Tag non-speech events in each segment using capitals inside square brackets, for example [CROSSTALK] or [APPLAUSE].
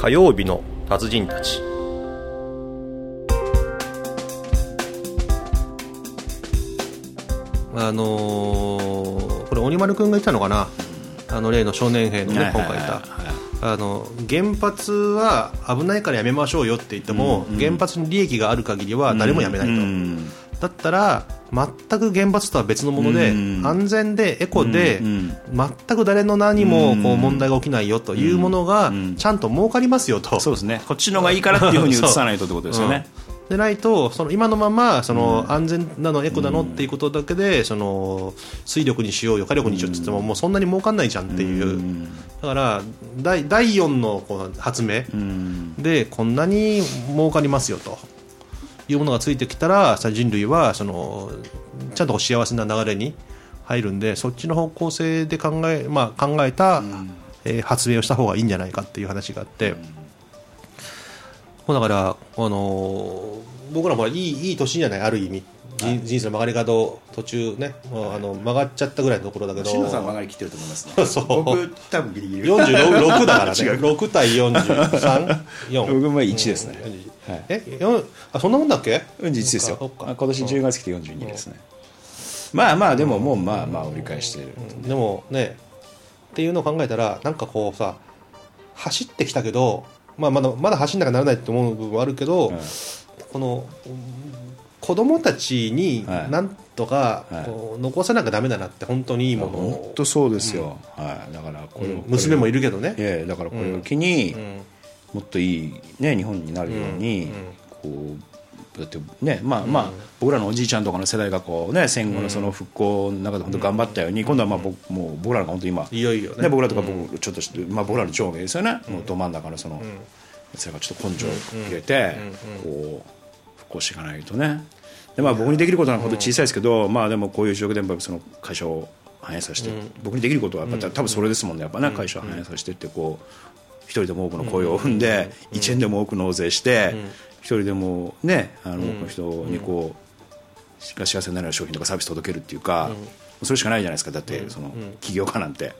火曜日の達人たち。あのーこれ鬼丸君が言ったのかな？あの例の少年兵のね今回いた。あの原発は危ないからやめましょうよって言っても、原発に利益がある限りは誰もやめないと、だったら全く原発とは別のもので、安全でエコで、全く誰の何もこう問題が起きないよというものがちゃんと儲かりますよと、そうですね。こっちのがいいからっていうふうに [LAUGHS] 移さないとってことですよね。でないとその今のままその安全なのエコなのっていうことだけでその水力にしようよ火力にしようって言ってももうそんなに儲かんないじゃんっていう。だから第第4のこの発明でこんなに儲かりますよというものがついてきたらさ人類はそのちゃんと幸せな流れに入るんでそっちの方向性で考え,、まあ、考えた、えー発明をした方がいいんじゃないかっていう話があって。もうだから、あのー僕らもいいいい年じゃない、ある意味、人人生の曲がり角、途中ね、もうあの曲がっちゃったぐらいのところだけど、新野さん曲がりきってると思いますね。[LAUGHS] そう。僕多分ギリギリ。46だからね、[LAUGHS] 違う。6対43、4。僕も1ですね。うん。はい。えよそんなもんだっけ？41ですよ。今年10月来て42ですね。まあまあでももうまあまあ折り返してるでもね、っていうのを考えたら、なんかこうさ、走ってきたけど、まあ、まだまだ走んなきゃならないと思う部分はあるけど、うんこのうん子供たちにはい。なんとかはい。残さなきゃダメだなって本当にいいもの本を当そうですよ、はい、だからこれ、うん。娘もいるけどね。いやいやだからこれを機に、うん。もっといい、ね、日本になるように、うん。こうだってねまあまあ、僕らのおじいちゃんとかの世代がこう、ね、戦後のその復興の中で本当頑張ったように、今度はまあ僕もう僕らが本当今、いよいよね。ね、僕らとか僕ちょっとまあ、僕らの上下ですよね、もうど真ん中のその、それがちょっと根性を入れて、こう復興していかないとね。で、まあ、僕にできることは本当小さいですけど、まあ、でもこういう状況でやっぱその会社を反映させて、僕にできることはやっぱ、多分それですもんね。やっぱね会社を反映させてってこう一人でも多くの雇用を生んで、1円でも多く納税して、一人でもねあのの人にこう、が幸せになる商品とかサービス届けるっていうか、それしかないじゃないですかだってその起業家なんて、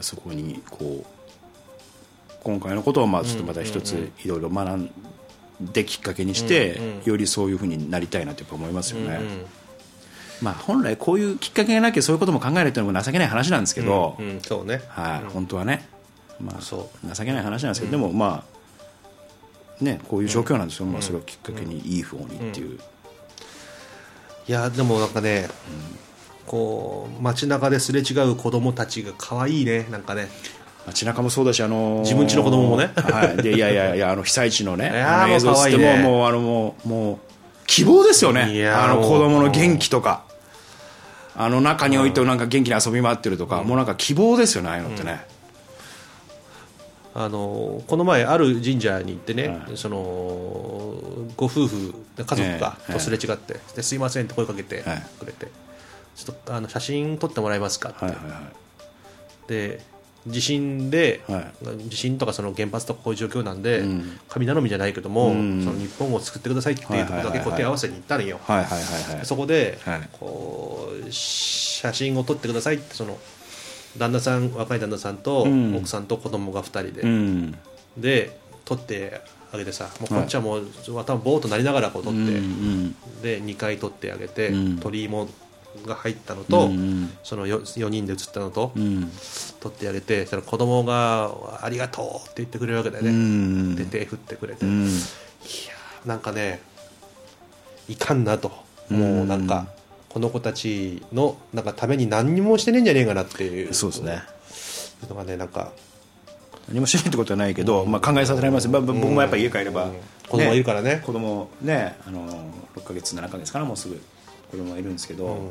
そこにこう今回のことをまあちょっとまた一ついろいろ学んできっかけにして、よりそういうふうになりたいなってやっぱ思いますよね、まあ本来こういうきっかけがなきゃそういうことも考えるっていうのも情けない話なんですけど、うん。そうね。はい、本当はね、まあ、そ情けない話なんですけど、でもまあねこういう状況なんですよ、まあ、それをきっかけにいい方にっていう、いやでもなんかね、こう街中ですれ違う子供たちが可愛いね。なんかね。街中もそうだし、あのー自分家の子供もね。はい、でいやいやいや [LAUGHS] あの被災地のね映像ってもね。ももうあのもうもう希望ですよね。あの子供の元気とか。あの中に置いてなんか元気に遊び回ってるとか、もうなんか希望ですよねああいうのってね、あのこの前ある神社に行ってね、はい。そのご夫婦家族がええとすれ違って「ですいません」って声かけてはい。くれて、ちょっとあの写真撮ってもらえますかって、はいはいはい。で地震で、は地震とかその原発とかこういう状況なんで、ん。神頼みじゃないけども、ん。その日本を救ってくださいっていうところだけこう手合わせに行ったのよ、はいはいはいはい。そこで、はい。こう写真を撮ってくださいってその旦那さん若い旦那さんとん。奥さんと子供が2人で、うん。で撮ってあげてさもうこっちはもう頭ボーっとなりながらこう撮って、うんうん。で2回撮ってあげて、うん。鳥居もが入ったのと、うんその 4, 4人で写ったのと、うん。撮ってあげてその子供が「ありがとう」って言ってくれるわけだよね、うん。で手振ってくれて、うん。いやーなんかねいかんなと。もうなんか、この子たちのなんかために何にもしてねえんじゃねえかなっていう。そうですね。のがねなんか。何もしないってことはないけど、まあ、考えさせられます、まあ、僕もやっぱり家帰れば、うん。子供いるからね。子供ねあの6ヶ月7ヶ月かなもうすぐ子供がいるんですけど、うん。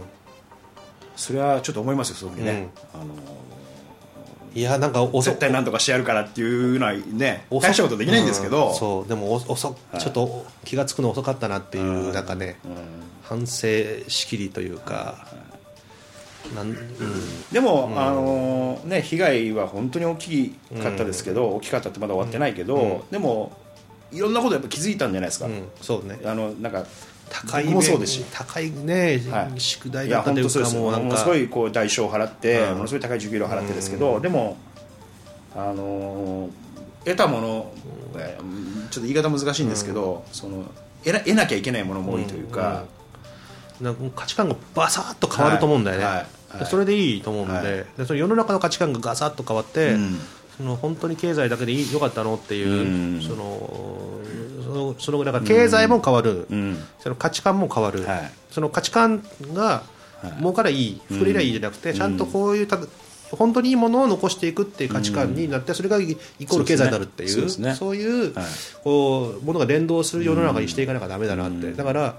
それはちょっと思いますよそういうふうにね、あのいやなんか遅絶対なんとかしてやるからっていうのはね遅大したことできないんですけど、うんそうでもお遅ちょっと気が付くの遅かったなっていう、なんかね、反省しきりというか、なんうん。でも、あのね、被害は本当に大きかったですけど、大きかったってまだ終わってないけど、でもいろんなことやっぱ気づいたんじゃないですか、うん。そうね。あのなんか高い僕もそうですし高いね、はい。宿題だったというかもうなんか。ものすごいこう代償を払って、うん。ものすごい高い授業料を払ってですけど、でもあの得たもの、えーちょっと言い方難しいんですけど、その得な得なきゃいけないものも多いというか、なんか価値観がバサッと変わると思うんだよね、はい。はい。はいそれでいいと思うんで,、はい。でその世の中の価値観がガサッと変わって、うん。その本当に経済だけでいいよかったのっていう、うん。そのそのそのだから経済も変わる、うん。その価値観も変わる、はい。その価値観が儲からいい、膨れりゃいいじゃなくて、ちゃんとこういうた本当にいいものを残していくっていう価値観になって、それがイコール経済になるっていうそうですね。そういう、はい。こうものが連動する世の中にしていかなきゃだめだなって、だから、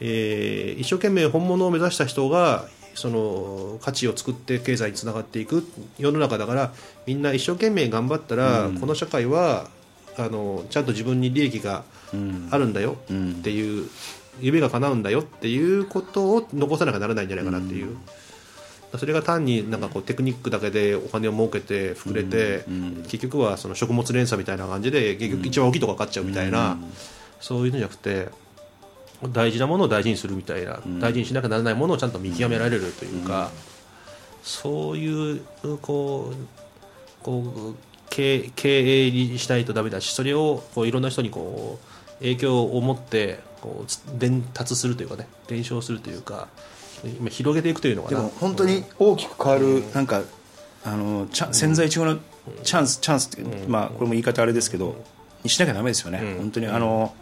えー一生懸命本物を目指した人がその価値を作って経済につながっていく世の中だからみんな一生懸命頑張ったら、この社会はあのちゃんと自分に利益があるんだよっていう、夢が叶うんだよっていうことを残さなきゃならないんじゃないかなっていう。それが単になんかこうテクニックだけでお金を儲けて膨れて、結局はその食物連鎖みたいな感じで結局一番大きいとこが勝っちゃうみたいな、そういうのじゃなくて大事なものを大事にするみたいな、大事にしなきゃならないものをちゃんと見極められるというか、そういうこうこう経経営にしないとダメだしそれをこういろんな人にこう影響を持ってこうつ伝達するというかね伝承するというか今広げていくというのかな。でも本当に大きく変わる、なんかあのチャ潜在一遇のチャンスチャンスって、まあ、これも言い方あれですけど、にしなきゃだめですよね、本当にあの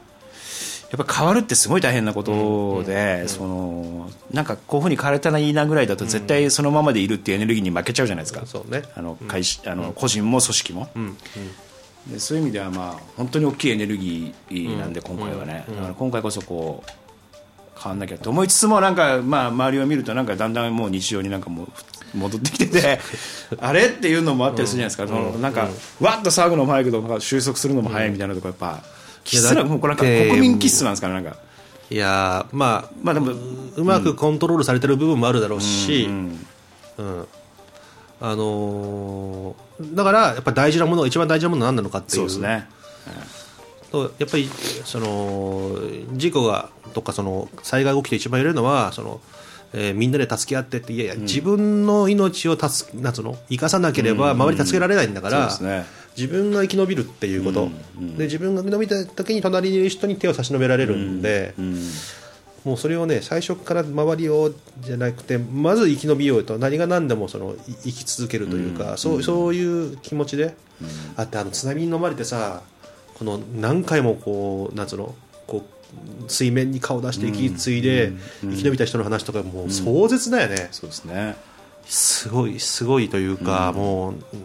やっぱ変わるってすごい大変なことで、そのなんかこういうふうに変われたらいいなぐらいだと絶対そのままでいるっていうエネルギーに負けちゃうじゃないですか、そうね。あの会社あの個人も組織も、でそういう意味ではまあ本当に大きいエネルギーなんで今回はね、だから今回こそこう変わんなきゃと思いつつもなんかまあ周りを見るとなんかだんだんもう日常になんかもう戻ってきてて [LAUGHS] あれ？っていうのもあったりするじゃないですか、そのなんかわっと騒ぐのも早いけど収束するのも早いみたいなとこやっぱ気質なもうこれなんか国民気質なんですかねなんか。いやーまあまあでもうまくコントロールされてる部分もあるだろうし、うんあのーだからやっぱ大事なものが一番大事なものは何なのかっていう。そうですね。とやっぱりその事故がとかその災害が起きて一番言えるのはその、えーみんなで助け合ってっていやいや、自分の命を助けなんの？生かさなければ周り助けられないんだから、そうですね。自分が生き延びるっていうこと、で自分が生き延びた時に隣にいる人に手を差し伸べられるんで、もうそれをね最初から周りをじゃなくてまず生き延びようと何が何でもそのい生き続けるというか、そうそういう気持ちで、あってあの津波に飲まれてさこの何回もこうなんつうのこう水面に顔出して息継いで生き延びた人の話とかもう壮絶だよね、そうですね。すごいすごいというか、もうう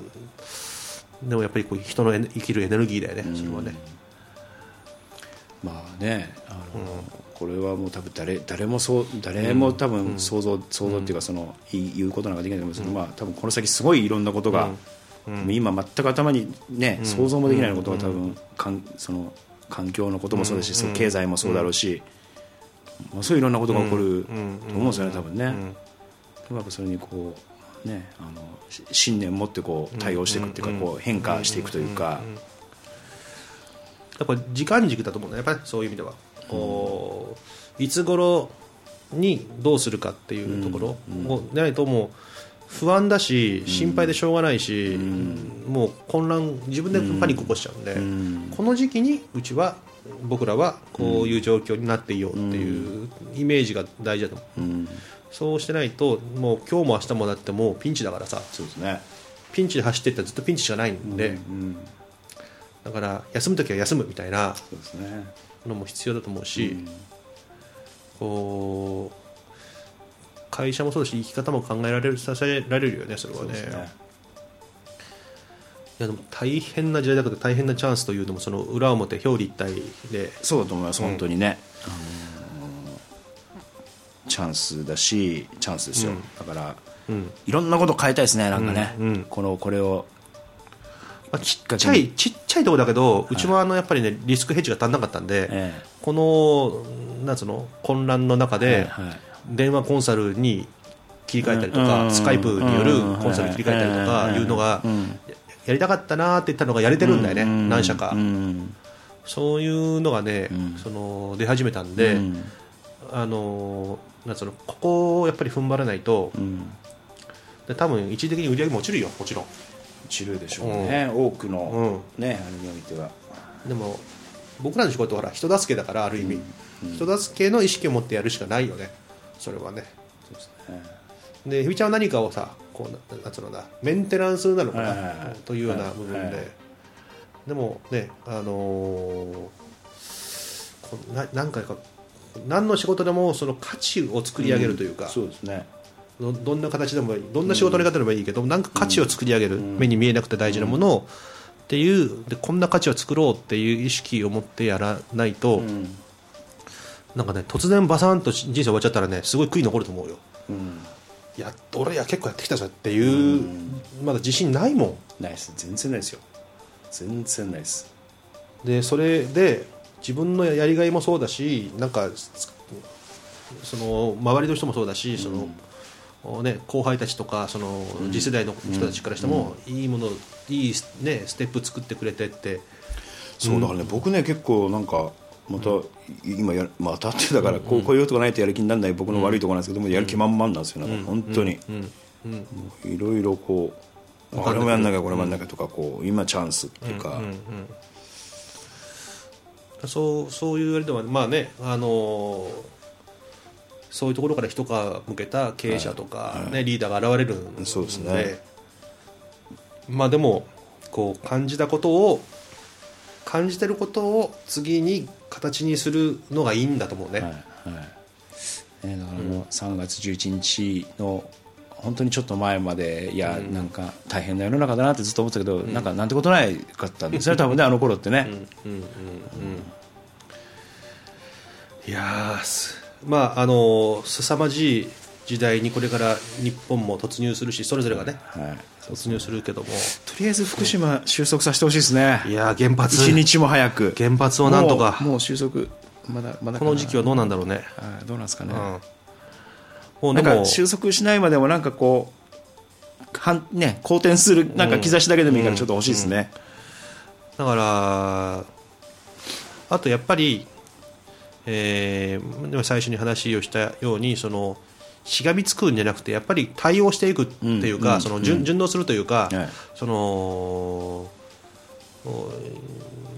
んでもやっぱりこう人の生きるエネルギーだよね、それはね。まあねあの、これはもう多分誰誰もそう誰も多分想像、想像っていうかその言い言うことなんかできないと思うんですけど、まあ多分この先すごいいろんなことが、今全く頭にね、想像もできないことが多分、かん。その環境のこともそうですし、経済もそうだろうし、まあそういういろんなことが起こると思うんですよね多分ね。でもやっぱそれにこうねあのし信念を持ってこう対応していくっていうか、こう変化していくというか。やっぱ時間軸だと思うんだよやっぱりそういう意味では、こういつ頃にどうするかっていうところをないともう不安だし心配でしょうがないし、もう混乱自分でパニック起こしちゃうんで、この時期にうちは僕らはこういう状況になっていようっていうイメージが大事だと思う、そうしてないともう今日も明日もだってもうピンチだからさ。そうですね。ピンチで走っていったらずっとピンチしかないんで、だから休む時は休むみたいなのも必要だと思うし、こう会社もそうだし生き方も考えられるさせられるよねそれはね。いやでも大変な時代だけど大変なチャンスというのもその裏表表裏一体で。そうだと思います、本当にね、あのーチャンスだしチャンスですよ、だから、いろんなこと変えたいですねなんかね、このこれをまあ、ちっちゃいちっちゃいところだけどうちもあのやっぱりねリスクヘッジが足んなかったんで、ええ。このなんつうの混乱の中で、電話コンサルに切り替えたりとうんか、スカイプによるうんコンサルに切り替えたりとかうんいうのがうんややりたかったなって言ったのがやれてるんだよね、うん何社か、うん。そういうのがね、その出始めたんで、うん。あのなんつうのここをやっぱり踏ん張らないと、うん。で多分一時的に売り上げも落ちるよもちろんちるでしょうね、多くの、ねアニメを見ては。でも僕らの仕事はほら人助けだからある意味、人助けの意識を持ってやるしかないよね。それはね。そうですね。でひびちゃんは何かをさこうななんつうのだメンテナンスなのかな、はいというような部分で、はいはい。でもねあのーこな何回か何の仕事でもその価値を作り上げるというか、そうですねどどんな形でもいいどんな仕事のやり方でもいいけど、なんか価値を作り上げる、目に見えなくて大事なものを、っていうでこんな価値を作ろうっていう意識を持ってやらないと、うん。なんかね突然バサンと人生終わっちゃったらねすごい悔い残ると思うよ。うん。いや俺や結構やってきたぞっていう、まだ自信ないもん。ないです。全然ないですよ。全然ないです。でそれで自分のやりがいもそうだしなんかその周りの人もそうだし、そのね、後輩たちとかその次世代の人たちからしても、いいものいい、ね、ステップ作ってくれてって。そうだからね、僕ね結構なんかまた、今やまたってだからこうこういうことがないとやる気にならない僕の悪いところなんですけども、やる気満々なんですよ、なんか本当に。いろいろこうあれもやんなきゃこれもやんなきゃとかこう今チャンスっていうか、そうそういうあれではまあねあのそういうところから一皮向けた経営者とか、ねリーダーが現れるんで。そうですね。まあでもこう感じたことを感じてることを次に形にするのがいいんだと思うね、はいはい。ね、だからもう3月11日の本当にちょっと前までいや、なんか大変な世の中だなってずっと思ってたけど、なん。かなんてことないかったんですね多分ねあの頃ってね、いやーすまああの凄まじい時代にこれから日本も突入するしそれぞれがねはい、突入するけども。とりあえず福島収束させてほしいですね。いやー原発。一日も早く。原発をなんとか。もう収束まだまだこの時期はどうなんだろうね、はいどうなんですかね、うん。もうなんか収束しないまでもなんかこうはんね好転するなんか兆しだけでもいいからちょっと欲しいですね、だからあとやっぱり、えーでも最初に話をしたようにそのしがみつくんじゃなくてやっぱり対応していくっていうか、うんその順順応するというか、はい。その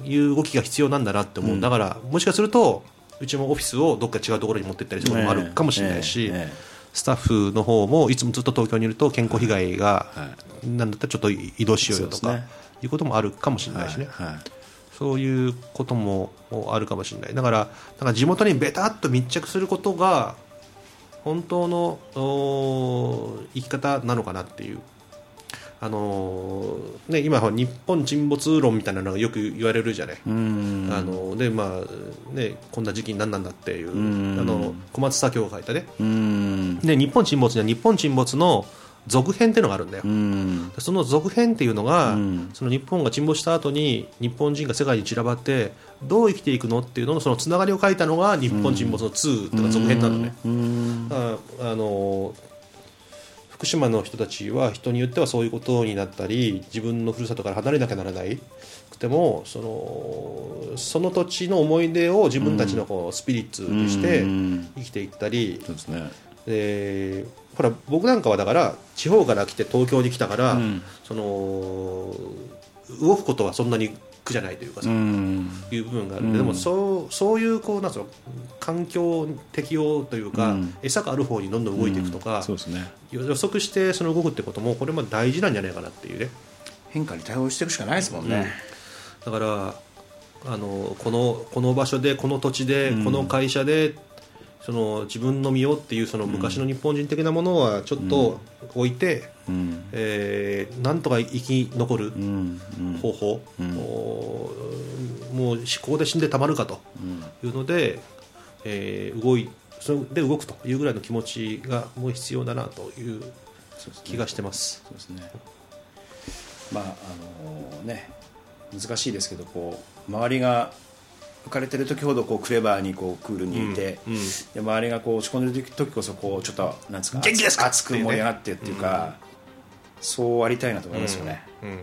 いう動きが必要なんだなって思う、だからもしかするとうちもオフィスをどっか違うところに持ってったりすることもあるかもしれないし、ええええスタッフの方もいつもずっと東京にいると健康被害が、はなんだったらちょっと移動しようよとかいうこともあるかもしれないしね。はいそういうこともあるかもしれない。だからだから地元にベタっと密着することが本当のお生き方なのかなっていう。あのーね、今、日本沈没論みたいなのがよく言われるじゃない、うん。あのでまあね、こんな時期に何なんだっていう、あの小松左京が書いたね、うん。で日本沈没には日本沈没の続編っていうのがあるんだよ、うん。その続編っていうのが、うん。その日本が沈没した後に日本人が世界に散らばってどう生きていくのっていうののそのつながりを書いたのが日本沈没の2とか続編なのね、うん。あの福島の人たちは人によってはそういうことになったり自分のふるさとから離れなきゃならない。くてもそのその土地の思い出を自分たちのこうスピリッツにしてうん。生きていったり、そうですね。でほら僕なんかはだから地方から来て東京に来たから、うん。その動くことはそんなに苦じゃないというかさ、うん。いう部分がある。ん。で、でもそうそういうこうなんの環境適応というか、うん。餌がある方にどんどん動いていくとか、そうですね。予測してその動くってこともこれも大事なんじゃないかなっていうね。変化に対応していくしかないですもんね、だからあのこのこの場所でこの土地で、この会社でその自分の身をっていうその昔の日本人的なものはちょっと置いて、うん。えーなんとか生き残るうん。うん。方法、もう思考で死んでたまるかというので、えー動いそれで動くというぐらいの気持ちがもう必要だなという気がしてます。そうですね。まああのね難しいですけどこう周りが浮かれてる時ほどこうクレバーにこうクールにいて、で周りがこう落ち込んでる時こそこうちょっとなんですか元気ですか？熱く盛り上がってっていうか、そうありたいなと思いますよね、うん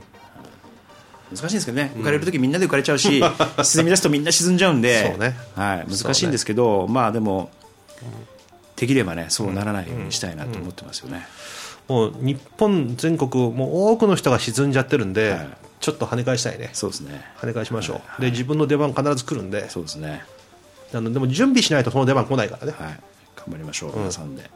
難しいんですけどね。浮かれる時みんなで浮かれちゃうし沈み出すとみんな沈んじゃうんで [LAUGHS] ね。はい、難しいんですけど、まあでもできればねそうならないようにしたいなと思ってますよね、もう日本全国もう多くの人が沈んじゃってるんで、はいちょっと跳ね返したいね。そうですね。跳ね返しましょう、で自分の出番必ず来るんで。そうですね。あのでも準備しないとその出番来ないからね、はい。頑張りましょう、皆さんで。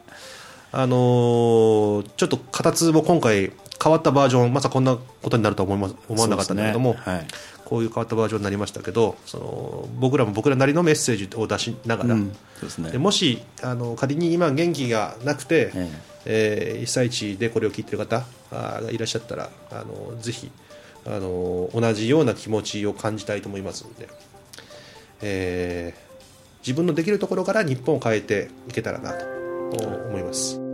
あのーちょっと形も今回変わったバージョンまさかこんなことになるとは思いま思わなかったんだけども、ね。はい。こういう変わったバージョンになりましたけどその僕らも僕らなりのメッセージを出しながら、うん。そうですね。でもしあの仮に今元気がなくて、ええ。ー被災地でこれを聞いてる方がいらっしゃったらあのぜひあの同じような気持ちを感じたいと思いますので、えー自分のできるところから日本を変えていけたらなと思います。